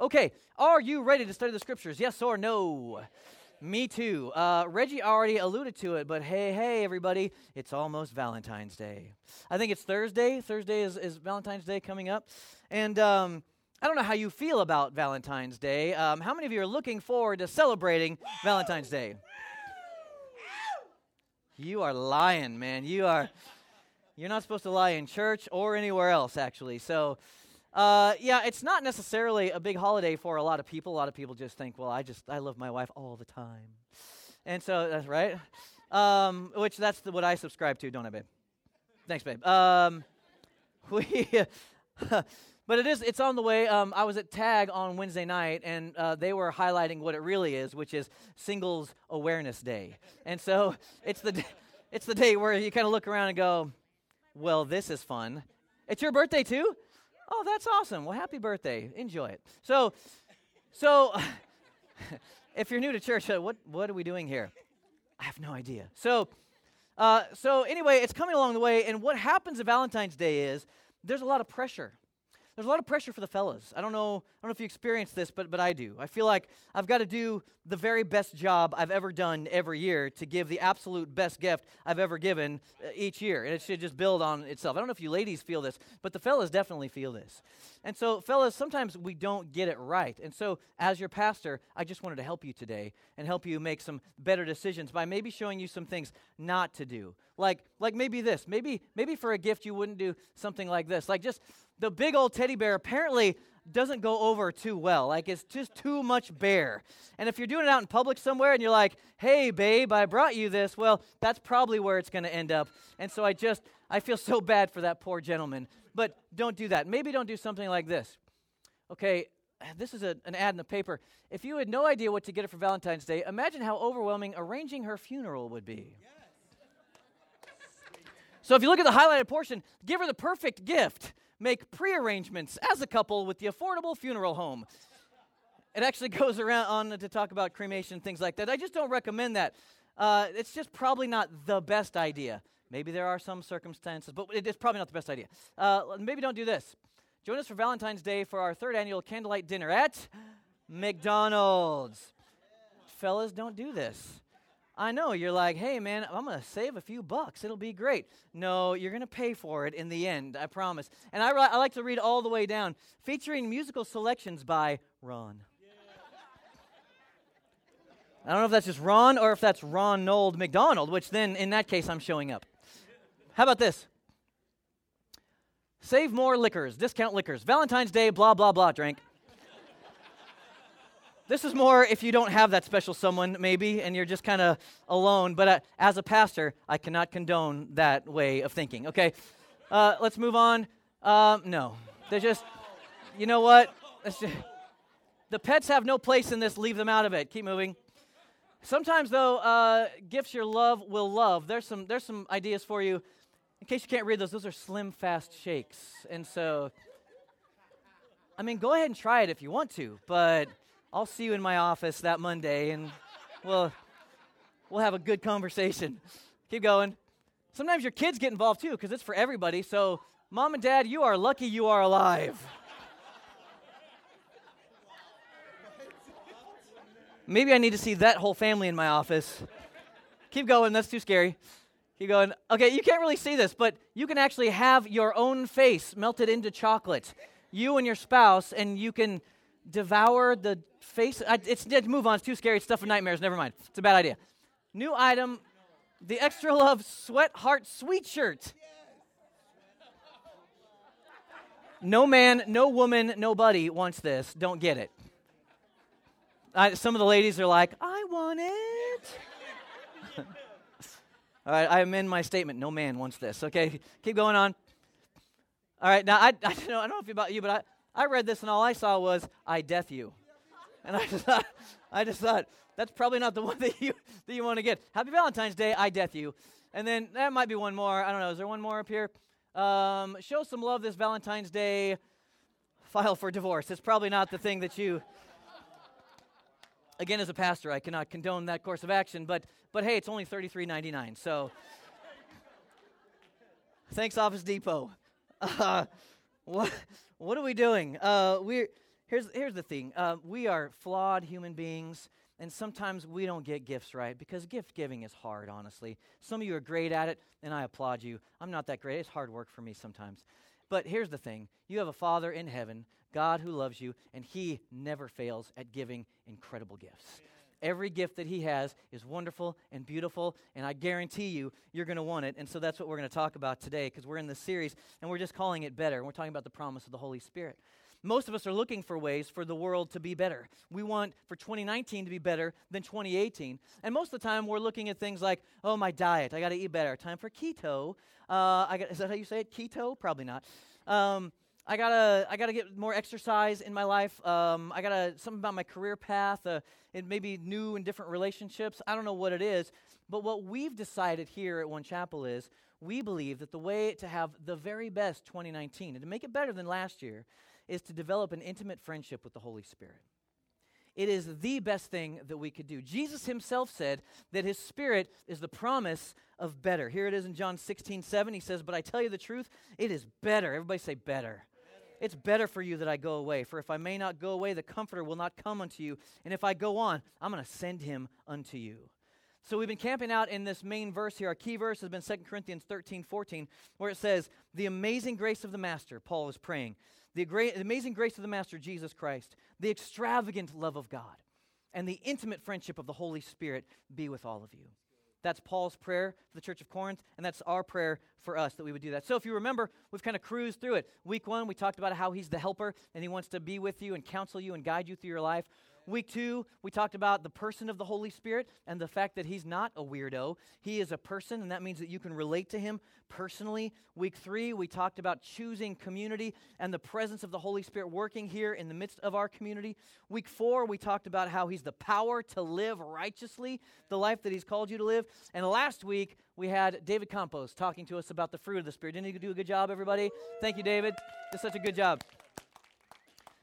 Okay, are you ready to study the scriptures? Yes or no? Me too. Uh, Reggie already alluded to it, but hey, hey, everybody, it's almost Valentine's Day. I think it's Thursday. Thursday is, is Valentine's Day coming up. And um, I don't know how you feel about Valentine's Day. Um, how many of you are looking forward to celebrating Valentine's Day? You are lying, man. You are. You're not supposed to lie in church or anywhere else, actually. So, uh, yeah, it's not necessarily a big holiday for a lot of people. A lot of people just think, well, I just I love my wife all the time, and so that's right. Um, which that's the, what I subscribe to, don't I, babe? Thanks, babe. Um, we, but it is it's on the way. Um, I was at Tag on Wednesday night, and uh, they were highlighting what it really is, which is Singles Awareness Day, and so it's the it's the day where you kind of look around and go, well, this is fun. It's your birthday too. Oh, that's awesome. Well, happy birthday. Enjoy it. So, so if you're new to church, uh, what, what are we doing here? I have no idea. So, uh, so anyway, it's coming along the way, and what happens at Valentine's Day is there's a lot of pressure there's a lot of pressure for the fellas. I don't know, I don't know if you experience this, but but I do. I feel like I've got to do the very best job I've ever done every year to give the absolute best gift I've ever given uh, each year, and it should just build on itself. I don't know if you ladies feel this, but the fellas definitely feel this. And so, fellas, sometimes we don't get it right. And so, as your pastor, I just wanted to help you today and help you make some better decisions by maybe showing you some things not to do. Like like maybe this. Maybe maybe for a gift you wouldn't do something like this. Like just the big old teddy bear apparently doesn't go over too well. Like it's just too much bear. And if you're doing it out in public somewhere and you're like, "Hey babe, I brought you this." Well, that's probably where it's going to end up. And so I just I feel so bad for that poor gentleman. But don't do that. Maybe don't do something like this. Okay, this is a, an ad in the paper. If you had no idea what to get her for Valentine's Day, imagine how overwhelming arranging her funeral would be. So if you look at the highlighted portion, give her the perfect gift make prearrangements as a couple with the affordable funeral home. It actually goes around on to talk about cremation things like that. I just don't recommend that. Uh, it's just probably not the best idea. Maybe there are some circumstances, but it is probably not the best idea. Uh, maybe don't do this. Join us for Valentine's Day for our third annual candlelight dinner at McDonald's. Fellas, don't do this. I know you're like, hey man, I'm going to save a few bucks. It'll be great. No, you're going to pay for it in the end, I promise. And I, I like to read all the way down, featuring musical selections by Ron. I don't know if that's just Ron or if that's Ronald McDonald, which then in that case I'm showing up. How about this? Save more liquors, discount liquors. Valentine's Day, blah, blah, blah, drink. This is more if you don't have that special someone, maybe, and you're just kind of alone. But uh, as a pastor, I cannot condone that way of thinking. Okay, uh, let's move on. Um, no, they're just, you know what? Just, the pets have no place in this. Leave them out of it. Keep moving. Sometimes, though, uh, gifts your love will love. There's some, there's some ideas for you. In case you can't read those, those are slim, fast shakes. And so, I mean, go ahead and try it if you want to, but I'll see you in my office that Monday and we'll, we'll have a good conversation. Keep going. Sometimes your kids get involved too because it's for everybody. So, mom and dad, you are lucky you are alive. Maybe I need to see that whole family in my office. Keep going, that's too scary. Keep going. Okay, you can't really see this, but you can actually have your own face melted into chocolate. You and your spouse, and you can devour the face. I, it's, move on. It's too scary. It's stuff of nightmares. Never mind. It's a bad idea. New item: the Extra Love Sweat Heart Sweet Shirt. No man, no woman, nobody wants this. Don't get it. I, some of the ladies are like, I want it. All right, I amend my statement. No man wants this. Okay, keep going on. All right, now I, I, don't know, I don't know if about you, but I, I read this and all I saw was, I death you. And I just thought, I just thought, that's probably not the one that you, that you want to get. Happy Valentine's Day, I death you. And then that might be one more. I don't know. Is there one more up here? Um, show some love this Valentine's Day. File for divorce. It's probably not the thing that you. Again, as a pastor, I cannot condone that course of action, but but hey, it's only thirty-three ninety-nine. So, thanks, Office Depot. What what are we doing? Uh, we're here's, here's the thing uh, we are flawed human beings. And sometimes we don't get gifts right because gift giving is hard, honestly. Some of you are great at it, and I applaud you. I'm not that great. It's hard work for me sometimes. But here's the thing you have a Father in heaven, God who loves you, and He never fails at giving incredible gifts. Every gift that He has is wonderful and beautiful, and I guarantee you, you're going to want it. And so that's what we're going to talk about today because we're in this series and we're just calling it better. We're talking about the promise of the Holy Spirit most of us are looking for ways for the world to be better. We want for 2019 to be better than 2018. And most of the time, we're looking at things like, oh, my diet, I got to eat better. Time for keto. Uh, I got, is that how you say it? Keto? Probably not. Um, I gotta, I gotta get more exercise in my life. Um, I gotta something about my career path. Uh, it may be new and different relationships. I don't know what it is, but what we've decided here at One Chapel is we believe that the way to have the very best 2019 and to make it better than last year is to develop an intimate friendship with the Holy Spirit. It is the best thing that we could do. Jesus himself said that his spirit is the promise of better. Here it is in John 16, 7. He says, But I tell you the truth, it is better. Everybody say better. It's better for you that I go away. For if I may not go away, the Comforter will not come unto you. And if I go on, I'm going to send him unto you. So we've been camping out in this main verse here. Our key verse has been 2 Corinthians 13, 14, where it says, The amazing grace of the Master, Paul is praying the, great, the amazing grace of the Master Jesus Christ, the extravagant love of God, and the intimate friendship of the Holy Spirit be with all of you. That's Paul's prayer for the church of Corinth, and that's our prayer for us that we would do that. So, if you remember, we've kind of cruised through it. Week one, we talked about how he's the helper, and he wants to be with you and counsel you and guide you through your life. Week two, we talked about the person of the Holy Spirit and the fact that he's not a weirdo. He is a person, and that means that you can relate to him personally. Week three, we talked about choosing community and the presence of the Holy Spirit working here in the midst of our community. Week four, we talked about how he's the power to live righteously, the life that he's called you to live. And last week, we had David Campos talking to us about the fruit of the Spirit. Didn't he do a good job, everybody? Thank you, David. Did such a good job.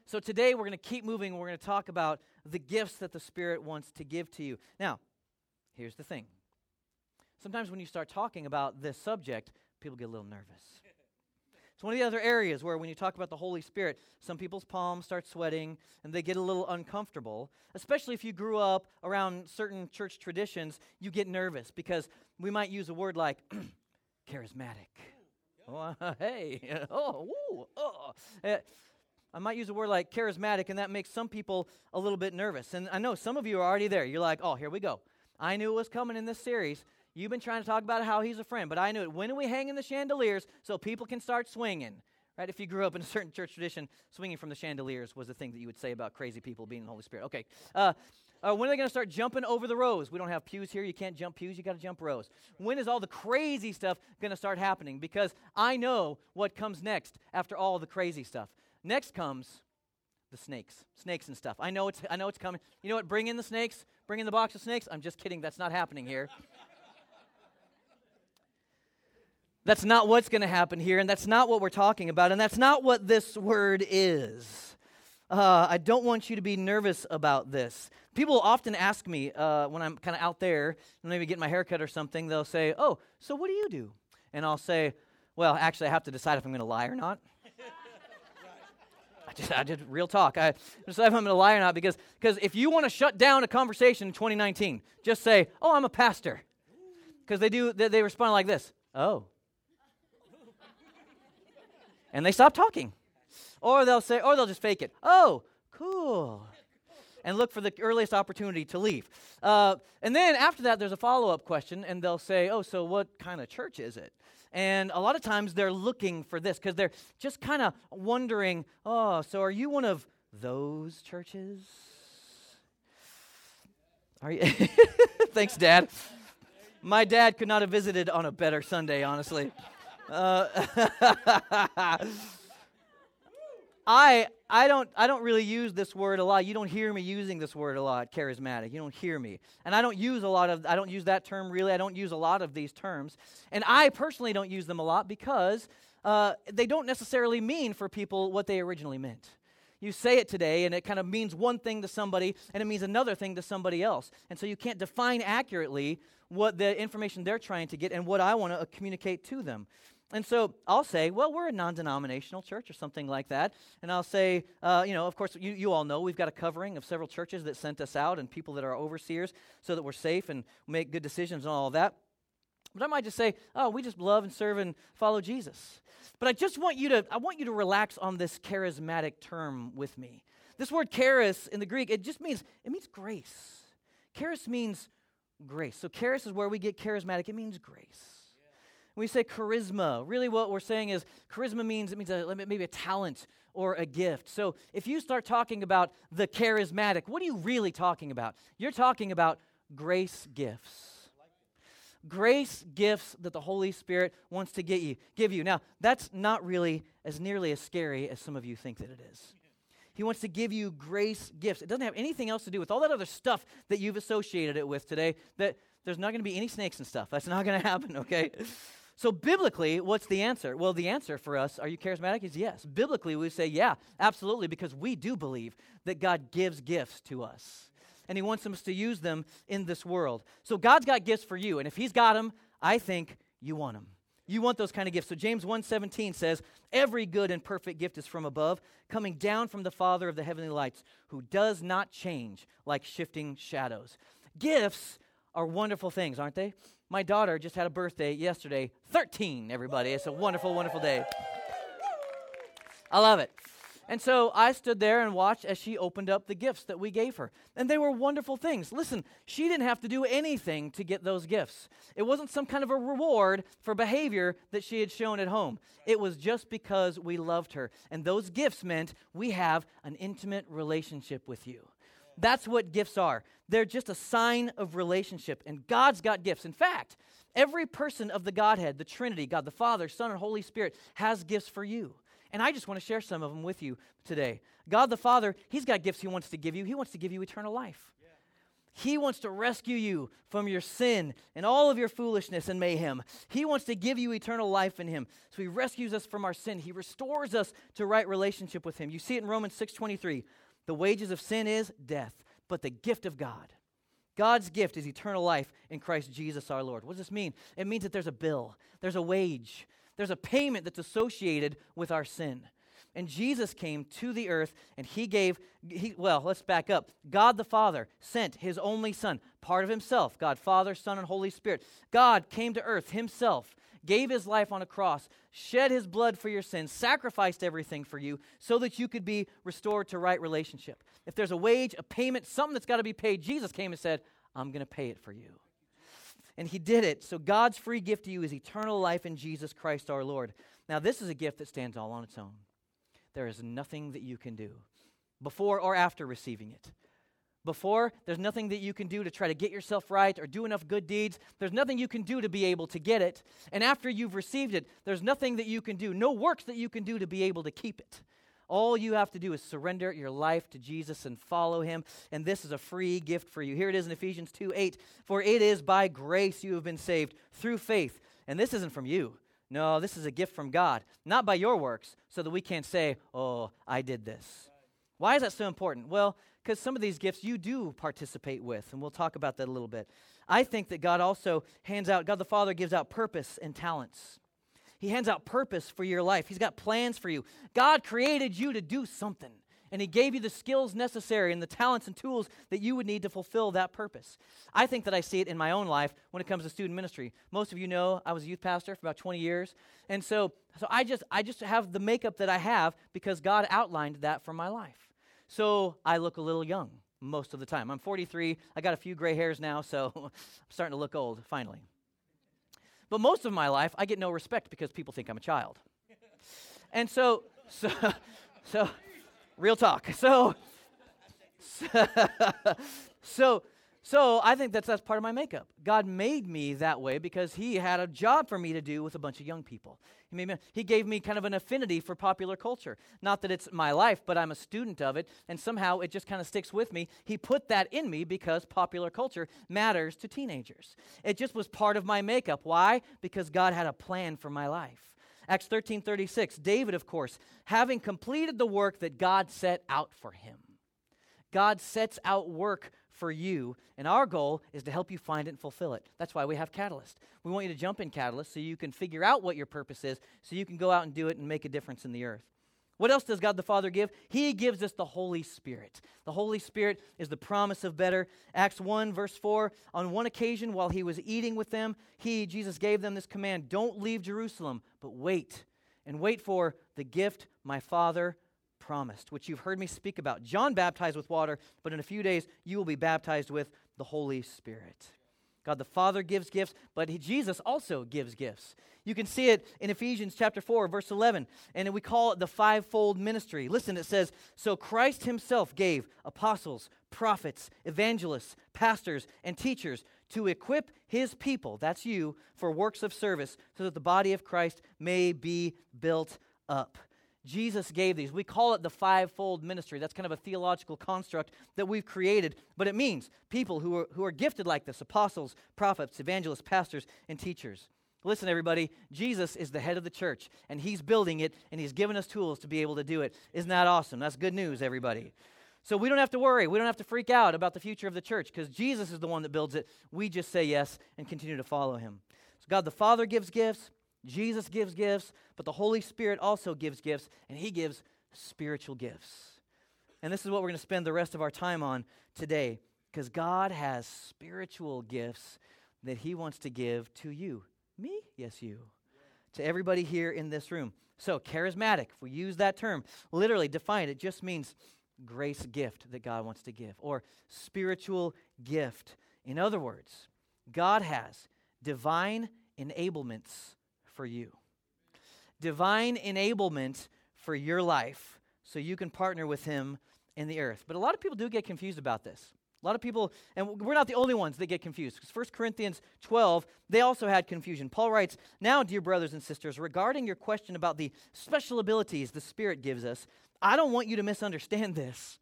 So today we're going to keep moving. We're going to talk about the gifts that the Spirit wants to give to you. Now, here's the thing. Sometimes when you start talking about this subject, people get a little nervous. It's one of the other areas where, when you talk about the Holy Spirit, some people's palms start sweating and they get a little uncomfortable. Especially if you grew up around certain church traditions, you get nervous because we might use a word like charismatic. Oh, hey, oh, oh. Uh, I might use a word like charismatic, and that makes some people a little bit nervous. And I know some of you are already there. You're like, oh, here we go. I knew it was coming in this series. You've been trying to talk about how he's a friend, but I knew it. When are we hanging the chandeliers so people can start swinging? Right? If you grew up in a certain church tradition, swinging from the chandeliers was the thing that you would say about crazy people being in the Holy Spirit. Okay. Uh, uh, when are they going to start jumping over the rows? We don't have pews here. You can't jump pews. You got to jump rows. When is all the crazy stuff going to start happening? Because I know what comes next after all the crazy stuff. Next comes the snakes, snakes and stuff. I know it's I know it's coming. You know what? Bring in the snakes. Bring in the box of snakes. I'm just kidding. That's not happening here. that's not what's going to happen here, and that's not what we're talking about, and that's not what this word is. Uh, I don't want you to be nervous about this. People often ask me uh, when I'm kind of out there, maybe getting my haircut or something, they'll say, Oh, so what do you do? And I'll say, Well, actually, I have to decide if I'm going to lie or not just, I did real talk. I decide if I'm going to lie or not because because if you want to shut down a conversation in 2019, just say, "Oh, I'm a pastor," because they do. They, they respond like this, "Oh," and they stop talking, or they'll say, or they'll just fake it. Oh, cool. And look for the earliest opportunity to leave. Uh, and then after that, there's a follow up question, and they'll say, Oh, so what kind of church is it? And a lot of times they're looking for this because they're just kind of wondering, oh, so are you one of those churches? Are you? Thanks, Dad. My dad could not have visited on a better Sunday, honestly. Uh, I I don't I don't really use this word a lot. You don't hear me using this word a lot, charismatic. You don't hear me. And I don't use a lot of I don't use that term really. I don't use a lot of these terms. And I personally don't use them a lot because uh, they don't necessarily mean for people what they originally meant. You say it today and it kind of means one thing to somebody and it means another thing to somebody else. And so you can't define accurately what the information they're trying to get and what I want to communicate to them. And so I'll say, well, we're a non denominational church or something like that. And I'll say, uh, you know, of course, you, you all know we've got a covering of several churches that sent us out and people that are overseers so that we're safe and make good decisions and all that. But I might just say, oh, we just love and serve and follow Jesus. But I just want you to, I want you to relax on this charismatic term with me. This word charis in the Greek, it just means, it means grace. Charis means grace. So charis is where we get charismatic. It means grace. When we say charisma, really what we're saying is charisma means it means a, maybe a talent or a gift. So if you start talking about the charismatic, what are you really talking about? You're talking about grace gifts. Grace gifts that the Holy Spirit wants to get you, give you. Now, that's not really as nearly as scary as some of you think that it is. He wants to give you grace gifts. It doesn't have anything else to do with all that other stuff that you've associated it with today. That there's not going to be any snakes and stuff. That's not going to happen, okay? So, biblically, what's the answer? Well, the answer for us, are you charismatic? Is yes. Biblically, we say, yeah, absolutely, because we do believe that God gives gifts to us and He wants us to use them in this world. So, God's got gifts for you, and if He's got them, I think you want them. You want those kind of gifts. So James 1:17 says, "Every good and perfect gift is from above, coming down from the Father of the heavenly lights, who does not change like shifting shadows." Gifts are wonderful things, aren't they? My daughter just had a birthday yesterday. 13, everybody. It's a wonderful, wonderful day. I love it. And so I stood there and watched as she opened up the gifts that we gave her. And they were wonderful things. Listen, she didn't have to do anything to get those gifts. It wasn't some kind of a reward for behavior that she had shown at home. It was just because we loved her. And those gifts meant we have an intimate relationship with you. That's what gifts are. They're just a sign of relationship. And God's got gifts. In fact, every person of the Godhead, the Trinity, God the Father, Son, and Holy Spirit, has gifts for you. And I just want to share some of them with you today. God the Father, He's got gifts He wants to give you. He wants to give you eternal life. He wants to rescue you from your sin and all of your foolishness and mayhem. He wants to give you eternal life in him. So he rescues us from our sin. He restores us to right relationship with him. You see it in Romans 6:23. The wages of sin is death, but the gift of God. God's gift is eternal life in Christ Jesus our Lord. What does this mean? It means that there's a bill, there's a wage, there's a payment that's associated with our sin. And Jesus came to the earth and he gave, he, well, let's back up. God the Father sent his only Son, part of himself, God, Father, Son, and Holy Spirit. God came to earth himself gave his life on a cross, shed his blood for your sins, sacrificed everything for you so that you could be restored to right relationship. If there's a wage, a payment, something that's got to be paid, Jesus came and said, I'm going to pay it for you. And he did it. So God's free gift to you is eternal life in Jesus Christ our Lord. Now, this is a gift that stands all on its own. There is nothing that you can do before or after receiving it. Before, there's nothing that you can do to try to get yourself right or do enough good deeds. There's nothing you can do to be able to get it. And after you've received it, there's nothing that you can do, no works that you can do to be able to keep it. All you have to do is surrender your life to Jesus and follow him. And this is a free gift for you. Here it is in Ephesians 2 8. For it is by grace you have been saved through faith. And this isn't from you. No, this is a gift from God, not by your works, so that we can't say, oh, I did this. Why is that so important? Well, because some of these gifts you do participate with, and we'll talk about that a little bit. I think that God also hands out, God the Father gives out purpose and talents. He hands out purpose for your life. He's got plans for you. God created you to do something, and He gave you the skills necessary and the talents and tools that you would need to fulfill that purpose. I think that I see it in my own life when it comes to student ministry. Most of you know I was a youth pastor for about 20 years, and so, so I, just, I just have the makeup that I have because God outlined that for my life. So I look a little young most of the time. I'm 43. I got a few gray hairs now, so I'm starting to look old finally. But most of my life, I get no respect because people think I'm a child. And so, so, so, real talk. So, so, so so I think that's, that's part of my makeup. God made me that way because He had a job for me to do with a bunch of young people. He, made me, he gave me kind of an affinity for popular culture. Not that it's my life, but I'm a student of it, and somehow it just kind of sticks with me. He put that in me because popular culture matters to teenagers. It just was part of my makeup. Why? Because God had a plan for my life. Acts 13 36, David, of course, having completed the work that God set out for him. God sets out work for you, and our goal is to help you find it and fulfill it. That's why we have Catalyst. We want you to jump in Catalyst so you can figure out what your purpose is, so you can go out and do it and make a difference in the earth. What else does God the Father give? He gives us the Holy Spirit. The Holy Spirit is the promise of better. Acts 1, verse 4 On one occasion, while he was eating with them, he, Jesus, gave them this command Don't leave Jerusalem, but wait, and wait for the gift my Father promised, which you've heard me speak about. John baptized with water, but in a few days you will be baptized with the Holy Spirit. God the Father gives gifts, but he, Jesus also gives gifts. You can see it in Ephesians chapter 4, verse 11, and we call it the fivefold ministry. Listen, it says, So Christ himself gave apostles, prophets, evangelists, pastors, and teachers to equip his people, that's you, for works of service, so that the body of Christ may be built up. Jesus gave these. We call it the fivefold ministry. That's kind of a theological construct that we've created, but it means people who are, who are gifted like this apostles, prophets, evangelists, pastors, and teachers. Listen, everybody, Jesus is the head of the church, and he's building it, and he's given us tools to be able to do it. Isn't that awesome? That's good news, everybody. So we don't have to worry. We don't have to freak out about the future of the church because Jesus is the one that builds it. We just say yes and continue to follow him. So God the Father gives gifts, Jesus gives gifts, but the Holy Spirit also gives gifts, and He gives spiritual gifts. And this is what we're going to spend the rest of our time on today, because God has spiritual gifts that He wants to give to you. Me? Yes, you. To everybody here in this room. So, charismatic, if we use that term, literally defined, it just means grace gift that God wants to give, or spiritual gift. In other words, God has divine enablements for you. Divine enablement for your life so you can partner with Him in the earth. But a lot of people do get confused about this. A lot of people, and we're not the only ones that get confused, because 1 Corinthians 12, they also had confusion. Paul writes, Now, dear brothers and sisters, regarding your question about the special abilities the Spirit gives us, I don't want you to misunderstand this.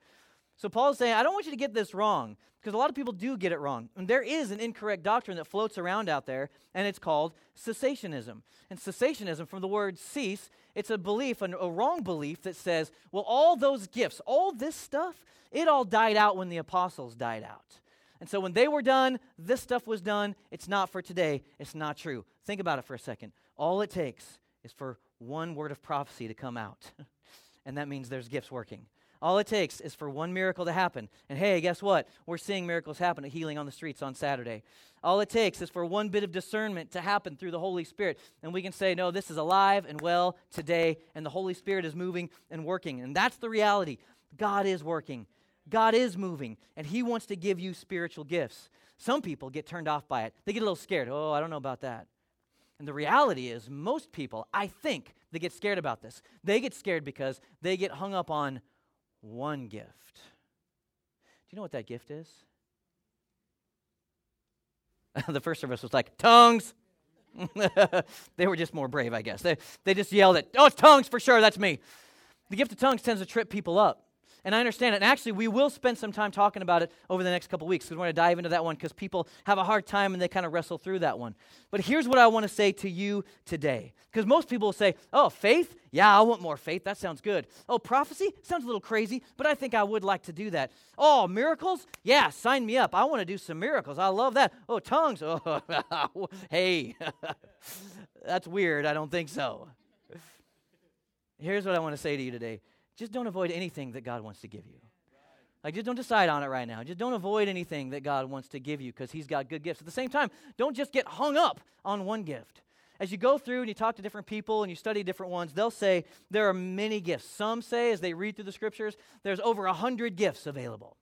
So Paul's saying, I don't want you to get this wrong, because a lot of people do get it wrong. And there is an incorrect doctrine that floats around out there, and it's called cessationism. And cessationism, from the word cease, it's a belief, a, a wrong belief that says, well, all those gifts, all this stuff, it all died out when the apostles died out. And so when they were done, this stuff was done. It's not for today. It's not true. Think about it for a second. All it takes is for one word of prophecy to come out. and that means there's gifts working. All it takes is for one miracle to happen. And hey, guess what? We're seeing miracles happen at Healing on the Streets on Saturday. All it takes is for one bit of discernment to happen through the Holy Spirit. And we can say, no, this is alive and well today, and the Holy Spirit is moving and working. And that's the reality. God is working, God is moving, and He wants to give you spiritual gifts. Some people get turned off by it, they get a little scared. Oh, I don't know about that. And the reality is, most people, I think, they get scared about this. They get scared because they get hung up on one gift. Do you know what that gift is? the first service was like, tongues. they were just more brave, I guess. They, they just yelled it, oh, it's tongues for sure, that's me. The gift of tongues tends to trip people up. And I understand it. And actually, we will spend some time talking about it over the next couple weeks because we're going to dive into that one because people have a hard time and they kind of wrestle through that one. But here's what I want to say to you today. Because most people will say, oh, faith? Yeah, I want more faith. That sounds good. Oh, prophecy? Sounds a little crazy, but I think I would like to do that. Oh, miracles? Yeah, sign me up. I want to do some miracles. I love that. Oh, tongues? Oh, hey, that's weird. I don't think so. Here's what I want to say to you today just don't avoid anything that God wants to give you. Like, just don't decide on it right now. Just don't avoid anything that God wants to give you because He's got good gifts. At the same time, don't just get hung up on one gift. As you go through and you talk to different people and you study different ones, they'll say there are many gifts. Some say, as they read through the scriptures, there's over a hundred gifts available.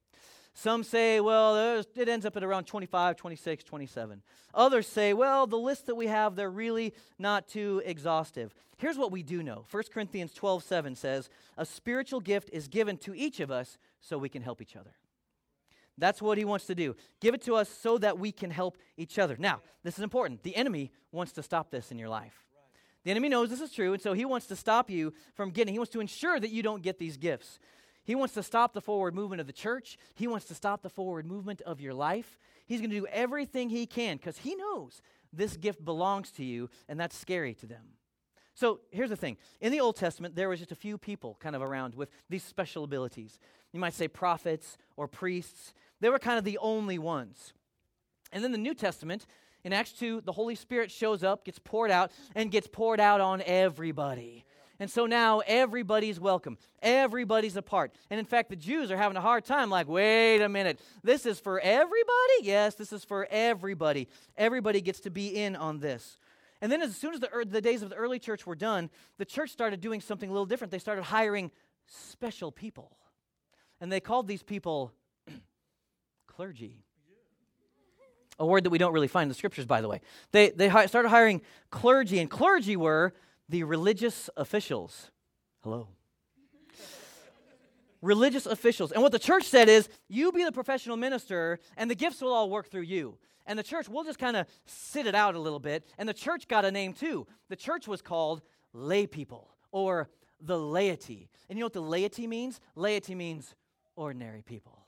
Some say, well, it ends up at around 25, 26, 27. Others say, well, the list that we have, they're really not too exhaustive. Here's what we do know 1 Corinthians 12, 7 says, a spiritual gift is given to each of us so we can help each other. That's what he wants to do. Give it to us so that we can help each other. Now, this is important. The enemy wants to stop this in your life. The enemy knows this is true, and so he wants to stop you from getting, he wants to ensure that you don't get these gifts. He wants to stop the forward movement of the church. He wants to stop the forward movement of your life. He's going to do everything he can because he knows this gift belongs to you, and that's scary to them. So here's the thing in the Old Testament, there was just a few people kind of around with these special abilities. You might say prophets or priests. They were kind of the only ones. And then the New Testament, in Acts 2, the Holy Spirit shows up, gets poured out, and gets poured out on everybody. And so now everybody's welcome. Everybody's a part. And in fact, the Jews are having a hard time like, wait a minute, this is for everybody? Yes, this is for everybody. Everybody gets to be in on this. And then, as soon as the, the days of the early church were done, the church started doing something a little different. They started hiring special people. And they called these people clergy. A word that we don't really find in the scriptures, by the way. They, they hi- started hiring clergy, and clergy were the religious officials. Hello. religious officials. And what the church said is, you be the professional minister, and the gifts will all work through you. And the church, we'll just kind of sit it out a little bit. And the church got a name too. The church was called lay people or the laity. And you know what the laity means? Laity means ordinary people.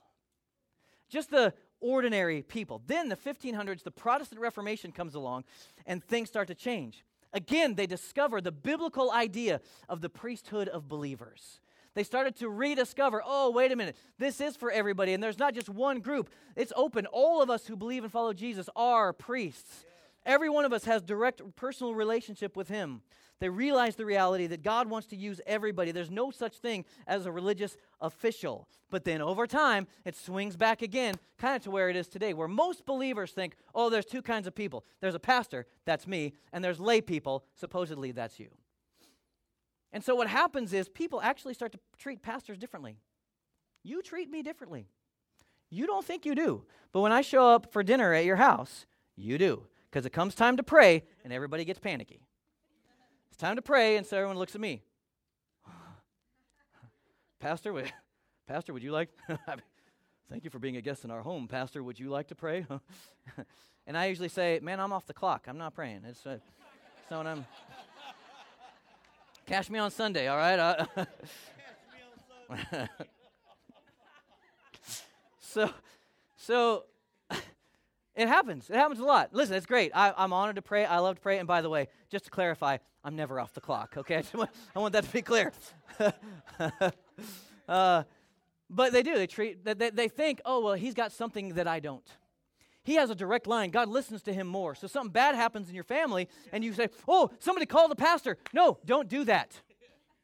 Just the ordinary people. Then the 1500s, the Protestant Reformation comes along, and things start to change. Again, they discover the biblical idea of the priesthood of believers. They started to rediscover oh, wait a minute, this is for everybody, and there's not just one group. It's open. All of us who believe and follow Jesus are priests. Every one of us has direct personal relationship with him. They realize the reality that God wants to use everybody. There's no such thing as a religious official. But then over time, it swings back again, kind of to where it is today, where most believers think, oh, there's two kinds of people. There's a pastor, that's me, and there's lay people, supposedly that's you. And so what happens is people actually start to treat pastors differently. You treat me differently. You don't think you do. But when I show up for dinner at your house, you do. Because it comes time to pray, and everybody gets panicky. It's time to pray, and so everyone looks at me. Pastor, would, Pastor, would you like? Thank you for being a guest in our home, Pastor. Would you like to pray? and I usually say, Man, I'm off the clock. I'm not praying. It's, uh, I'm. Cash me on Sunday, all right? Uh, so, so it happens. It happens a lot. Listen, it's great. I, am honored to pray. I love to pray. And by the way, just to clarify, I'm never off the clock. Okay, I, want, I want that to be clear. uh, but they do. They treat. They, they think, oh well, he's got something that I don't. He has a direct line. God listens to him more. So something bad happens in your family, and you say, oh, somebody call the pastor. No, don't do that.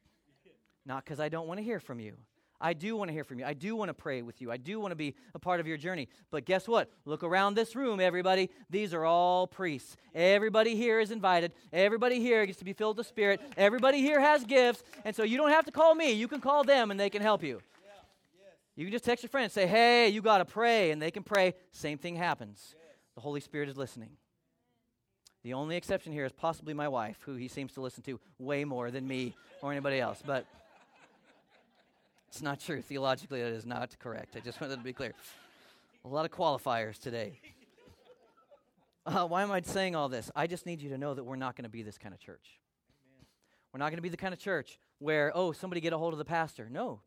Not because I don't want to hear from you. I do want to hear from you. I do want to pray with you. I do want to be a part of your journey. But guess what? Look around this room, everybody. These are all priests. Everybody here is invited. Everybody here gets to be filled with the Spirit. Everybody here has gifts. And so you don't have to call me. You can call them and they can help you. You can just text your friend and say, hey, you got to pray. And they can pray. Same thing happens. The Holy Spirit is listening. The only exception here is possibly my wife, who he seems to listen to way more than me or anybody else. But. It's not true. Theologically, that is not correct. I just wanted to be clear. A lot of qualifiers today. Uh, why am I saying all this? I just need you to know that we're not going to be this kind of church. Amen. We're not going to be the kind of church where, oh, somebody get a hold of the pastor. No.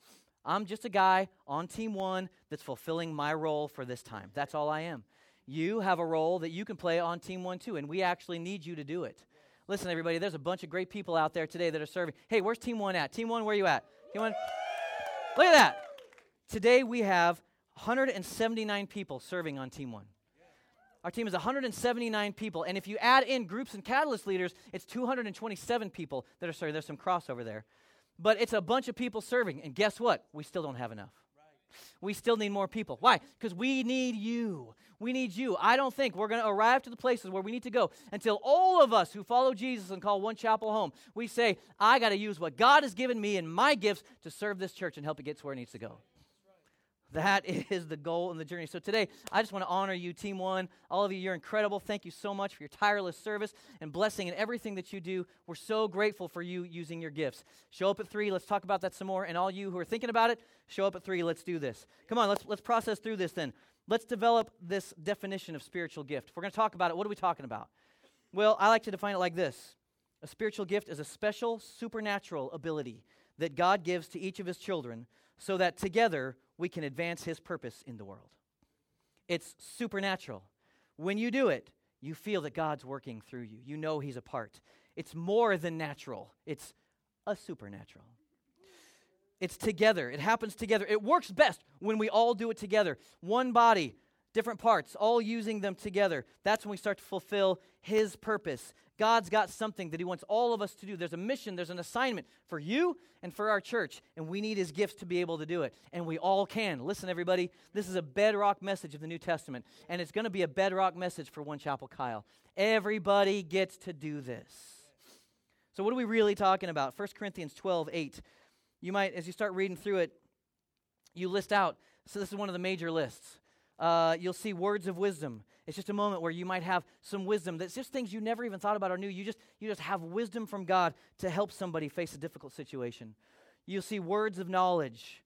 I'm just a guy on team one that's fulfilling my role for this time. That's all I am. You have a role that you can play on team one too, and we actually need you to do it. Listen, everybody, there's a bunch of great people out there today that are serving. Hey, where's team one at? Team one, where you at? Team one? Look at that. Today we have 179 people serving on Team One. Our team is 179 people, and if you add in groups and catalyst leaders, it's 227 people that are serving. There's some crossover there. But it's a bunch of people serving, and guess what? We still don't have enough. We still need more people. Why? Because we need you. We need you. I don't think we're going to arrive to the places where we need to go until all of us who follow Jesus and call One Chapel home, we say, I got to use what God has given me and my gifts to serve this church and help it get to where it needs to go. That is the goal and the journey. So today, I just want to honor you, Team One. All of you, you're incredible. Thank you so much for your tireless service and blessing in everything that you do. We're so grateful for you using your gifts. Show up at three. Let's talk about that some more. And all you who are thinking about it, show up at three. Let's do this. Come on, let's let's process through this then. Let's develop this definition of spiritual gift. If we're going to talk about it, what are we talking about? Well, I like to define it like this: a spiritual gift is a special supernatural ability that God gives to each of His children, so that together we can advance His purpose in the world. It's supernatural. When you do it, you feel that God's working through you. You know He's a part. It's more than natural, it's a supernatural. It's together. It happens together. It works best when we all do it together. One body, different parts, all using them together. That's when we start to fulfill His purpose. God's got something that He wants all of us to do. There's a mission, there's an assignment for you and for our church, and we need His gifts to be able to do it. And we all can. Listen, everybody, this is a bedrock message of the New Testament, and it's going to be a bedrock message for One Chapel Kyle. Everybody gets to do this. So, what are we really talking about? 1 Corinthians 12 8 you might, as you start reading through it, you list out. So, this is one of the major lists. Uh, you'll see words of wisdom. It's just a moment where you might have some wisdom. That's just things you never even thought about or knew. You just, you just have wisdom from God to help somebody face a difficult situation. You'll see words of knowledge.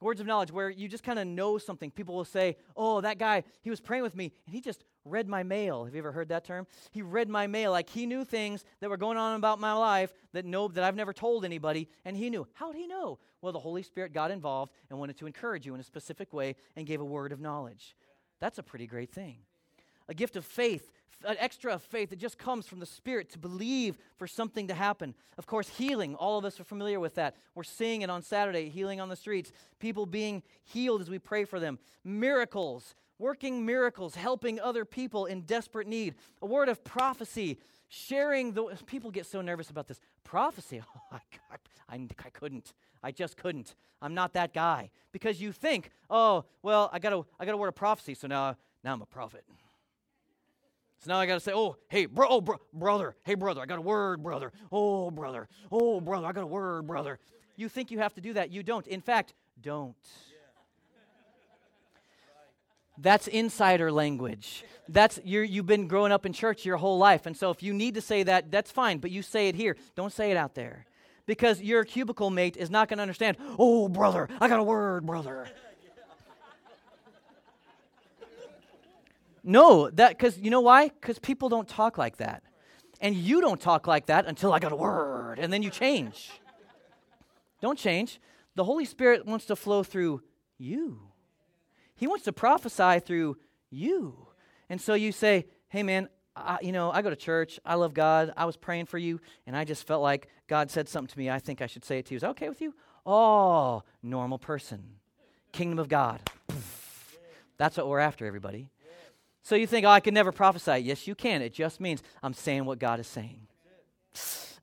Words of knowledge where you just kind of know something. People will say, Oh, that guy, he was praying with me, and he just read my mail. Have you ever heard that term? He read my mail. Like he knew things that were going on about my life that no that I've never told anybody, and he knew. How'd he know? Well, the Holy Spirit got involved and wanted to encourage you in a specific way and gave a word of knowledge. That's a pretty great thing. A gift of faith, an extra faith that just comes from the Spirit to believe for something to happen. Of course, healing, all of us are familiar with that. We're seeing it on Saturday, healing on the streets, people being healed as we pray for them. Miracles, working miracles, helping other people in desperate need, a word of prophecy, sharing the people get so nervous about this prophecy. Oh, I, I, I couldn't. I just couldn't. I'm not that guy because you think, oh, well, I got a I got a word of prophecy, so now now I'm a prophet. So now I got to say, oh, hey, bro, oh, bro, brother, hey, brother, I got a word, brother. Oh, brother, oh, brother, I got a word, brother. You think you have to do that. You don't. In fact, don't. That's insider language. That's you you've been growing up in church your whole life. And so if you need to say that, that's fine, but you say it here. Don't say it out there. Because your cubicle mate is not going to understand, "Oh, brother, I got a word, brother." No, that cuz you know why? Cuz people don't talk like that. And you don't talk like that until I got a word, and then you change. Don't change. The Holy Spirit wants to flow through you. He wants to prophesy through you. And so you say, hey, man, I, you know, I go to church. I love God. I was praying for you, and I just felt like God said something to me. I think I should say it to you. Is that okay with you? Oh, normal person. Kingdom of God. That's what we're after, everybody. So you think, oh, I can never prophesy. Yes, you can. It just means I'm saying what God is saying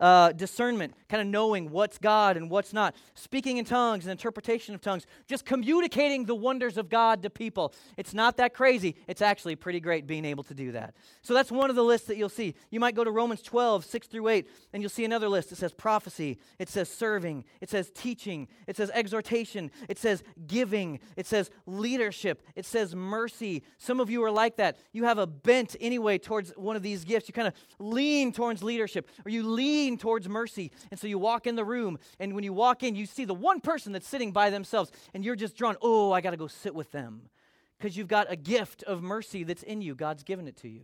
uh, discernment, kind of knowing what's God and what's not, speaking in tongues and interpretation of tongues, just communicating the wonders of God to people. It's not that crazy. It's actually pretty great being able to do that. So that's one of the lists that you'll see. You might go to Romans 12, 6 through 8, and you'll see another list. It says prophecy, it says serving, it says teaching, it says exhortation, it says giving, it says leadership, it says mercy. Some of you are like that. You have a bent anyway towards one of these gifts. You kind of lean towards leadership, or you lean towards mercy. And so you walk in the room, and when you walk in, you see the one person that's sitting by themselves, and you're just drawn, oh, I got to go sit with them. Because you've got a gift of mercy that's in you. God's given it to you.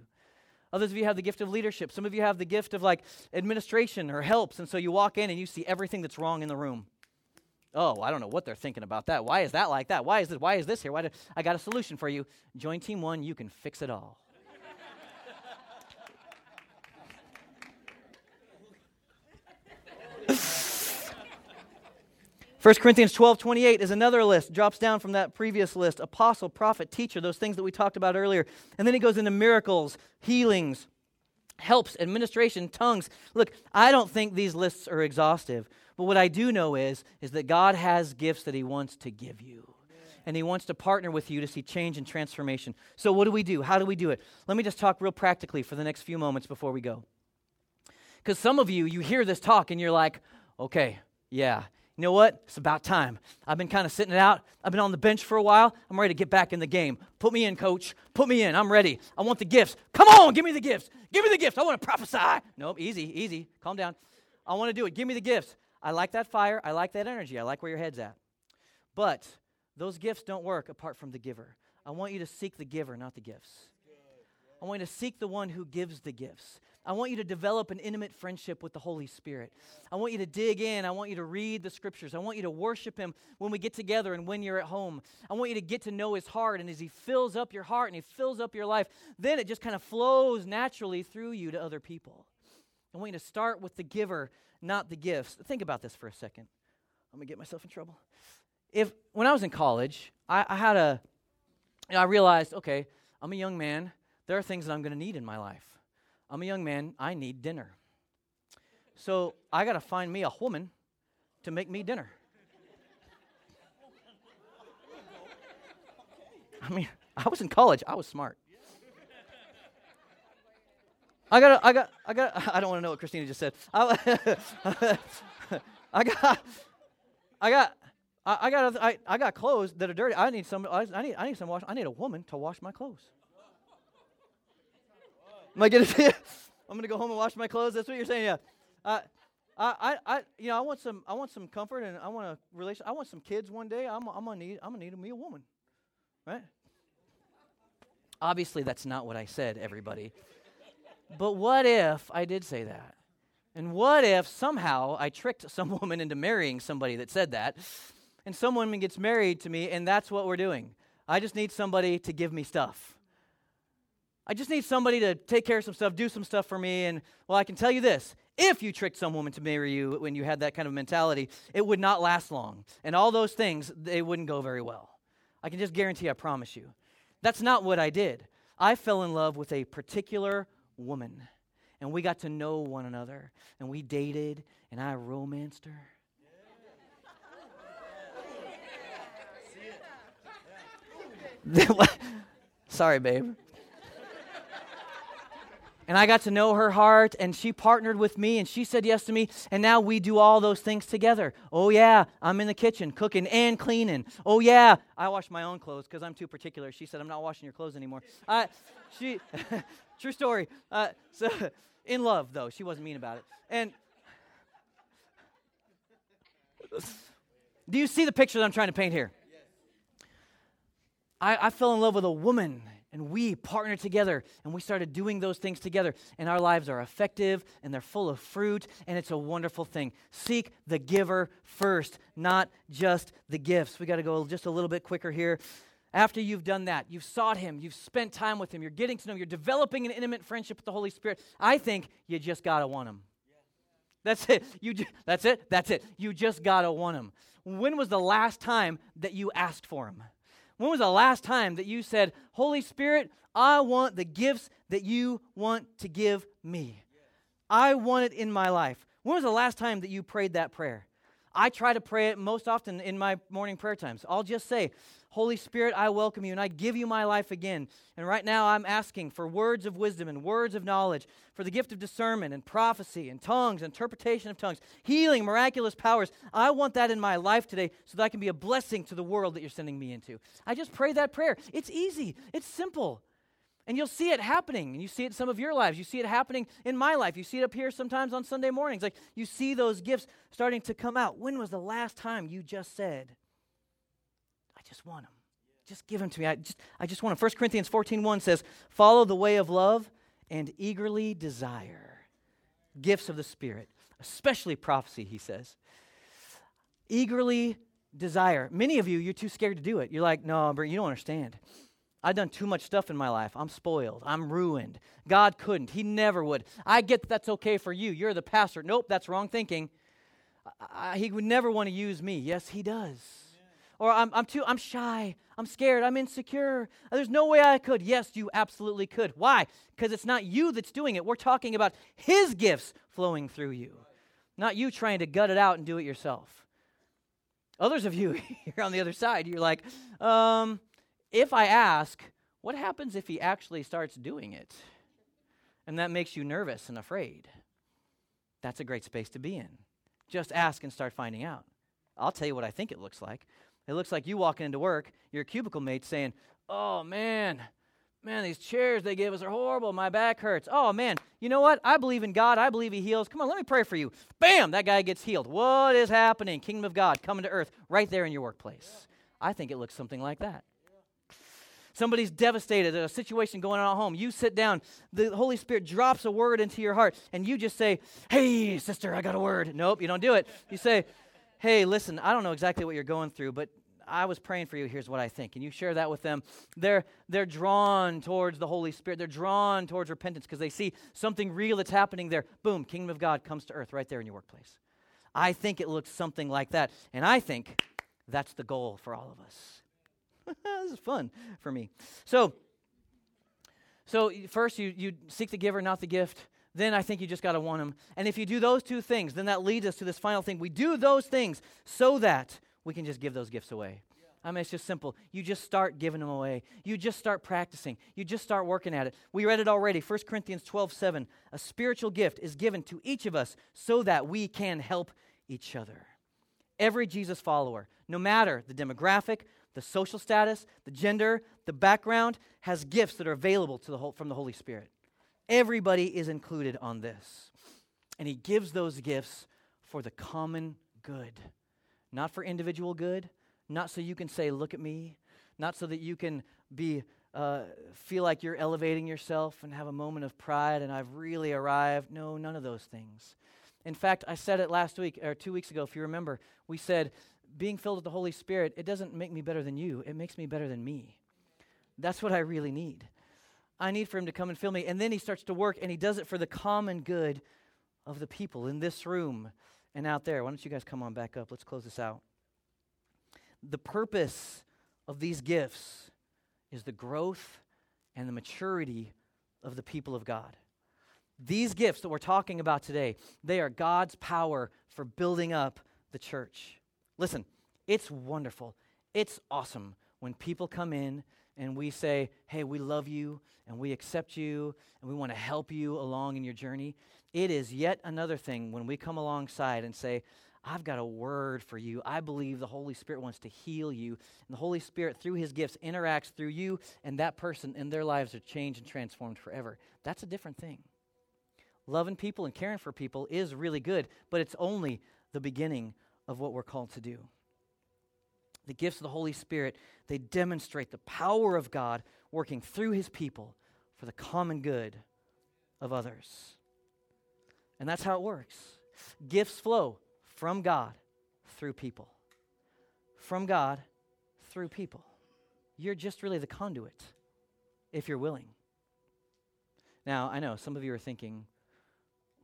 Others of you have the gift of leadership. Some of you have the gift of like administration or helps. And so you walk in and you see everything that's wrong in the room. Oh, I don't know what they're thinking about that. Why is that like that? Why is this? Why is this here? Why did, I got a solution for you. Join Team One. You can fix it all. 1 Corinthians 12 28 is another list, drops down from that previous list apostle, prophet, teacher, those things that we talked about earlier. And then he goes into miracles, healings, helps, administration, tongues. Look, I don't think these lists are exhaustive, but what I do know is, is that God has gifts that he wants to give you. And he wants to partner with you to see change and transformation. So, what do we do? How do we do it? Let me just talk real practically for the next few moments before we go. Because some of you, you hear this talk and you're like, okay, yeah, you know what? It's about time. I've been kind of sitting it out. I've been on the bench for a while. I'm ready to get back in the game. Put me in, coach. Put me in. I'm ready. I want the gifts. Come on, give me the gifts. Give me the gifts. I want to prophesy. Nope, easy, easy. Calm down. I want to do it. Give me the gifts. I like that fire. I like that energy. I like where your head's at. But those gifts don't work apart from the giver. I want you to seek the giver, not the gifts. I want you to seek the one who gives the gifts. I want you to develop an intimate friendship with the Holy Spirit. I want you to dig in. I want you to read the scriptures. I want you to worship Him when we get together and when you're at home. I want you to get to know His heart. And as He fills up your heart and He fills up your life, then it just kind of flows naturally through you to other people. I want you to start with the giver, not the gifts. Think about this for a second. I'm get myself in trouble. If when I was in college, I, I had a, you know, I realized, okay, I'm a young man. There are things that I'm going to need in my life. I'm a young man. I need dinner. So I got to find me a woman to make me dinner. I mean, I was in college. I was smart. I got, I got, I got. I don't want to know what Christina just said. I, I got, I got, I, got, I, I got clothes that are dirty. I need some. I need, I need some wash. I need a woman to wash my clothes. Am I getting? I'm gonna go home and wash my clothes. That's what you're saying, yeah. Uh, I, I, you know, I want some, I want some comfort, and I want a relation. I want some kids one day. I'm, I'm gonna need, I'm gonna need me a woman, right? Obviously, that's not what I said, everybody. but what if I did say that? And what if somehow I tricked some woman into marrying somebody that said that, and some woman gets married to me, and that's what we're doing? I just need somebody to give me stuff. I just need somebody to take care of some stuff, do some stuff for me. And, well, I can tell you this if you tricked some woman to marry you when you had that kind of mentality, it would not last long. And all those things, they wouldn't go very well. I can just guarantee, I promise you. That's not what I did. I fell in love with a particular woman, and we got to know one another, and we dated, and I romanced her. Sorry, babe. And I got to know her heart, and she partnered with me, and she said yes to me, and now we do all those things together. Oh, yeah, I'm in the kitchen cooking and cleaning. Oh, yeah, I wash my own clothes because I'm too particular. She said, I'm not washing your clothes anymore. Uh, she, true story. Uh, so, in love, though. She wasn't mean about it. And do you see the picture that I'm trying to paint here? I, I fell in love with a woman and we partnered together and we started doing those things together. And our lives are effective and they're full of fruit, and it's a wonderful thing. Seek the giver first, not just the gifts. We got to go just a little bit quicker here. After you've done that, you've sought Him, you've spent time with Him, you're getting to know Him, you're developing an intimate friendship with the Holy Spirit. I think you just got to want Him. That's it. You ju- that's it. That's it. You just got to want Him. When was the last time that you asked for Him? When was the last time that you said, Holy Spirit, I want the gifts that you want to give me? I want it in my life. When was the last time that you prayed that prayer? I try to pray it most often in my morning prayer times. I'll just say, Holy Spirit, I welcome you and I give you my life again. And right now I'm asking for words of wisdom and words of knowledge, for the gift of discernment and prophecy and tongues, interpretation of tongues, healing, miraculous powers. I want that in my life today so that I can be a blessing to the world that you're sending me into. I just pray that prayer. It's easy, it's simple. And you'll see it happening. And you see it in some of your lives. You see it happening in my life. You see it up here sometimes on Sunday mornings. Like you see those gifts starting to come out. When was the last time you just said, just want them. Just give them to me. I just, I just want them. 1 Corinthians 14 1 says, Follow the way of love and eagerly desire gifts of the Spirit, especially prophecy, he says. Eagerly desire. Many of you, you're too scared to do it. You're like, no, but you don't understand. I've done too much stuff in my life. I'm spoiled. I'm ruined. God couldn't. He never would. I get that that's okay for you. You're the pastor. Nope, that's wrong thinking. I, he would never want to use me. Yes, he does or I'm, I'm too i'm shy i'm scared i'm insecure. There's no way i could. Yes you absolutely could. Why? Because it's not you that's doing it. We're talking about his gifts flowing through you not you trying to gut it out and do it yourself. Others of you here on the other side you're like um, if i ask what happens if he actually starts doing it? And that makes you nervous and afraid. That's a great space to be in. Just ask and start finding out. I'll tell you what I think it looks like. It looks like you walking into work, your cubicle mate saying, Oh man, man, these chairs they give us are horrible. My back hurts. Oh man, you know what? I believe in God. I believe He heals. Come on, let me pray for you. Bam, that guy gets healed. What is happening? Kingdom of God coming to earth right there in your workplace. I think it looks something like that. Somebody's devastated, there's a situation going on at home. You sit down, the Holy Spirit drops a word into your heart, and you just say, Hey, sister, I got a word. Nope, you don't do it. You say, hey, listen, I don't know exactly what you're going through, but I was praying for you. Here's what I think. And you share that with them? They're, they're drawn towards the Holy Spirit. They're drawn towards repentance because they see something real that's happening there. Boom, kingdom of God comes to earth right there in your workplace. I think it looks something like that. And I think that's the goal for all of us. this is fun for me. So, so first you, you seek the giver, not the gift. Then I think you just got to want him. And if you do those two things, then that leads us to this final thing. We do those things so that we can just give those gifts away. I mean, it's just simple. You just start giving them away. You just start practicing. You just start working at it. We read it already. 1 Corinthians 12 7. A spiritual gift is given to each of us so that we can help each other. Every Jesus follower, no matter the demographic, the social status, the gender, the background, has gifts that are available to the whole, from the Holy Spirit. Everybody is included on this. And He gives those gifts for the common good, not for individual good, not so you can say, Look at me, not so that you can be. Uh, feel like you're elevating yourself and have a moment of pride and I've really arrived. No, none of those things. In fact, I said it last week or two weeks ago, if you remember. We said, being filled with the Holy Spirit, it doesn't make me better than you, it makes me better than me. That's what I really need. I need for Him to come and fill me. And then He starts to work, and He does it for the common good of the people in this room and out there. Why don't you guys come on back up? Let's close this out. The purpose of these gifts is the growth and the maturity of the people of God. These gifts that we're talking about today, they are God's power for building up the church. Listen, it's wonderful. It's awesome when people come in and we say, hey, we love you and we accept you and we want to help you along in your journey. It is yet another thing when we come alongside and say, I've got a word for you. I believe the Holy Spirit wants to heal you. And the Holy Spirit, through his gifts, interacts through you, and that person and their lives are changed and transformed forever. That's a different thing loving people and caring for people is really good, but it's only the beginning of what we're called to do. The gifts of the Holy Spirit, they demonstrate the power of God working through his people for the common good of others. And that's how it works. Gifts flow from God through people. From God through people. You're just really the conduit if you're willing. Now, I know some of you are thinking,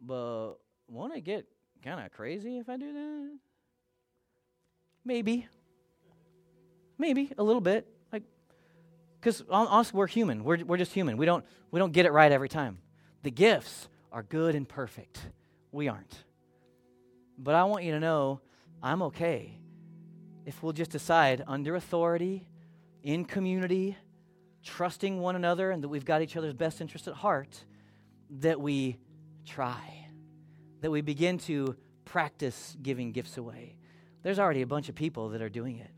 but won't it get kind of crazy if I do that? Maybe. Maybe a little bit. Like, because honestly, we're human. We're, we're just human. We don't, we don't get it right every time. The gifts are good and perfect. We aren't. But I want you to know I'm okay if we'll just decide under authority, in community, trusting one another, and that we've got each other's best interest at heart, that we try, that we begin to practice giving gifts away. There's already a bunch of people that are doing it.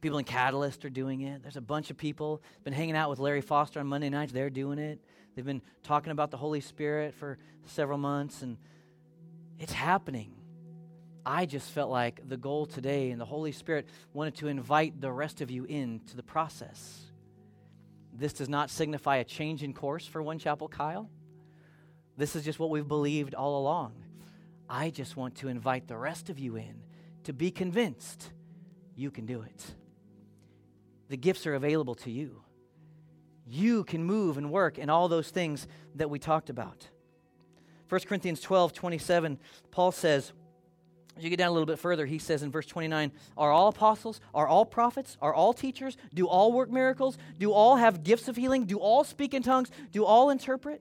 People in Catalyst are doing it. There's a bunch of people been hanging out with Larry Foster on Monday nights. They're doing it. They've been talking about the Holy Spirit for several months, and it's happening. I just felt like the goal today, and the Holy Spirit wanted to invite the rest of you into the process. This does not signify a change in course for One Chapel Kyle. This is just what we've believed all along. I just want to invite the rest of you in to be convinced you can do it. The gifts are available to you. You can move and work in all those things that we talked about. 1 Corinthians 12 27, Paul says, as you get down a little bit further, he says in verse 29 Are all apostles? Are all prophets? Are all teachers? Do all work miracles? Do all have gifts of healing? Do all speak in tongues? Do all interpret?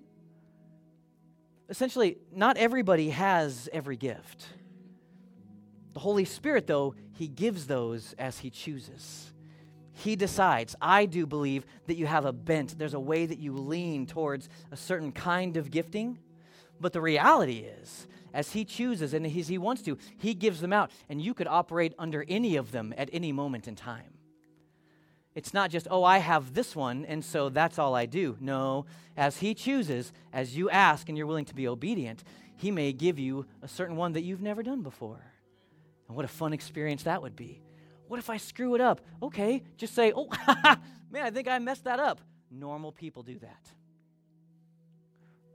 essentially, not everybody has every gift. The Holy Spirit, though, He gives those as He chooses. He decides. I do believe that you have a bent. There's a way that you lean towards a certain kind of gifting. But the reality is, as He chooses and as He wants to, He gives them out. And you could operate under any of them at any moment in time. It's not just, oh, I have this one, and so that's all I do. No, as He chooses, as you ask and you're willing to be obedient, He may give you a certain one that you've never done before. And what a fun experience that would be. What if I screw it up? Okay, just say, oh, man, I think I messed that up. Normal people do that.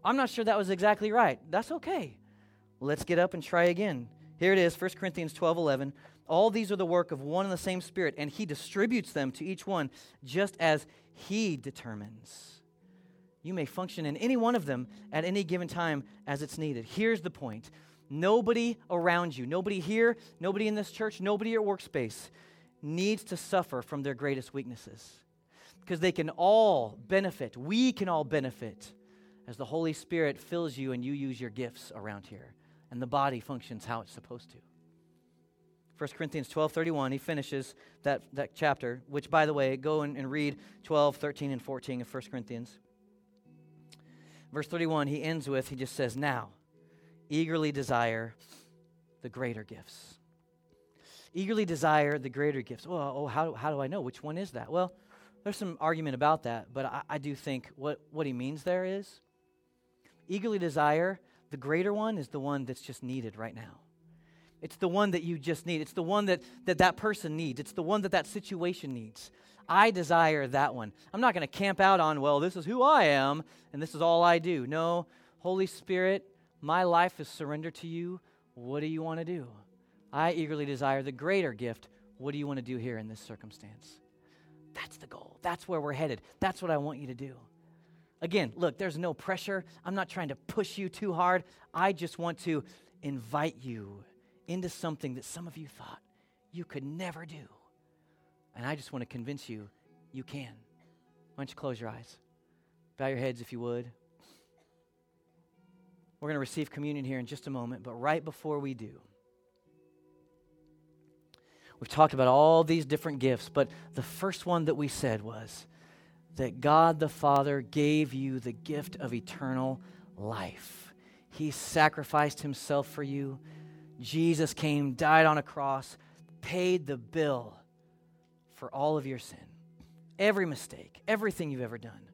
I'm not sure that was exactly right. That's okay. Let's get up and try again. Here it is, 1 Corinthians 12 11. All these are the work of one and the same Spirit, and He distributes them to each one just as He determines. You may function in any one of them at any given time as it's needed. Here's the point nobody around you, nobody here, nobody in this church, nobody at workspace needs to suffer from their greatest weaknesses because they can all benefit. We can all benefit as the Holy Spirit fills you and you use your gifts around here and the body functions how it's supposed to. 1 Corinthians 12 31, he finishes that, that chapter, which, by the way, go and, and read 12, 13, and 14 of 1 Corinthians. Verse 31, he ends with, he just says, Now, eagerly desire the greater gifts. Eagerly desire the greater gifts. Well, oh, how, how do I know? Which one is that? Well, there's some argument about that, but I, I do think what, what he means there is eagerly desire, the greater one is the one that's just needed right now. It's the one that you just need. It's the one that that, that person needs. It's the one that that situation needs. I desire that one. I'm not going to camp out on, well, this is who I am and this is all I do. No, Holy Spirit, my life is surrendered to you. What do you want to do? I eagerly desire the greater gift. What do you want to do here in this circumstance? That's the goal. That's where we're headed. That's what I want you to do. Again, look, there's no pressure. I'm not trying to push you too hard. I just want to invite you into something that some of you thought you could never do. And I just want to convince you you can. Why don't you close your eyes? Bow your heads if you would. We're going to receive communion here in just a moment, but right before we do, we've talked about all these different gifts, but the first one that we said was that God the Father gave you the gift of eternal life. He sacrificed himself for you. Jesus came, died on a cross, paid the bill for all of your sin, every mistake, everything you've ever done.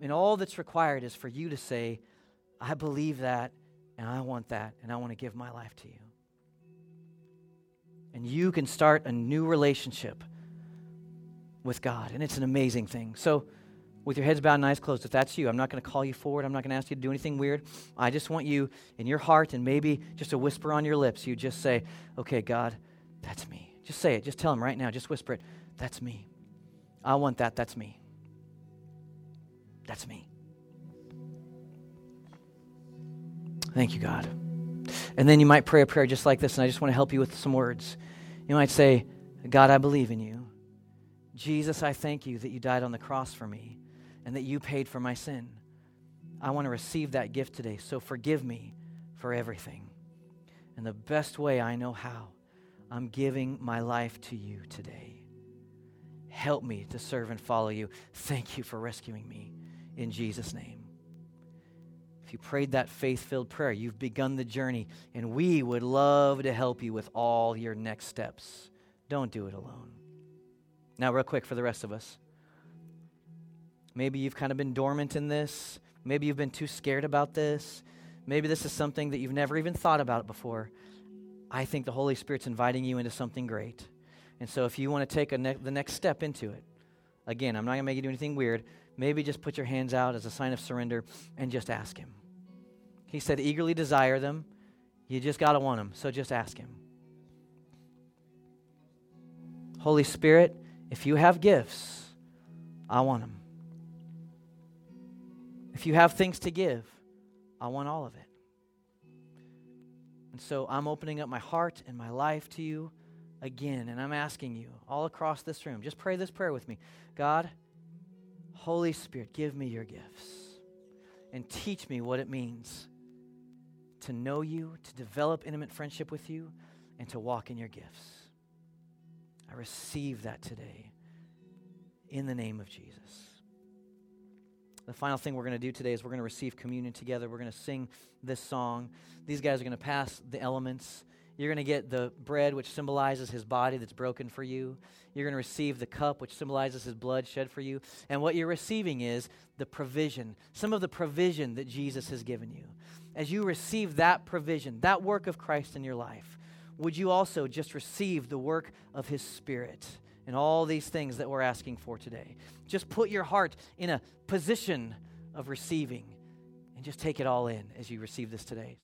And all that's required is for you to say, I believe that, and I want that, and I want to give my life to you. And you can start a new relationship with God, and it's an amazing thing. So, with your heads bowed and eyes closed, if that's you, I'm not going to call you forward. I'm not going to ask you to do anything weird. I just want you in your heart and maybe just a whisper on your lips, you just say, Okay, God, that's me. Just say it. Just tell him right now. Just whisper it. That's me. I want that. That's me. That's me. Thank you, God. And then you might pray a prayer just like this, and I just want to help you with some words. You might say, God, I believe in you. Jesus, I thank you that you died on the cross for me and that you paid for my sin. I want to receive that gift today, so forgive me for everything. And the best way I know how, I'm giving my life to you today. Help me to serve and follow you. Thank you for rescuing me in Jesus' name. You prayed that faith filled prayer, you've begun the journey, and we would love to help you with all your next steps. Don't do it alone. Now, real quick for the rest of us. Maybe you've kind of been dormant in this. Maybe you've been too scared about this. Maybe this is something that you've never even thought about before. I think the Holy Spirit's inviting you into something great. And so if you want to take ne- the next step into it, again, I'm not going to make you do anything weird. Maybe just put your hands out as a sign of surrender and just ask Him. He said, eagerly desire them. You just got to want them. So just ask Him. Holy Spirit, if you have gifts, I want them. If you have things to give, I want all of it. And so I'm opening up my heart and my life to you again, and I'm asking you all across this room, just pray this prayer with me. God, Holy Spirit, give me your gifts and teach me what it means to know you, to develop intimate friendship with you, and to walk in your gifts. I receive that today in the name of Jesus. The final thing we're going to do today is we're going to receive communion together. We're going to sing this song. These guys are going to pass the elements. You're going to get the bread, which symbolizes his body that's broken for you. You're going to receive the cup, which symbolizes his blood shed for you. And what you're receiving is the provision, some of the provision that Jesus has given you. As you receive that provision, that work of Christ in your life, would you also just receive the work of his Spirit and all these things that we're asking for today? Just put your heart in a position of receiving and just take it all in as you receive this today.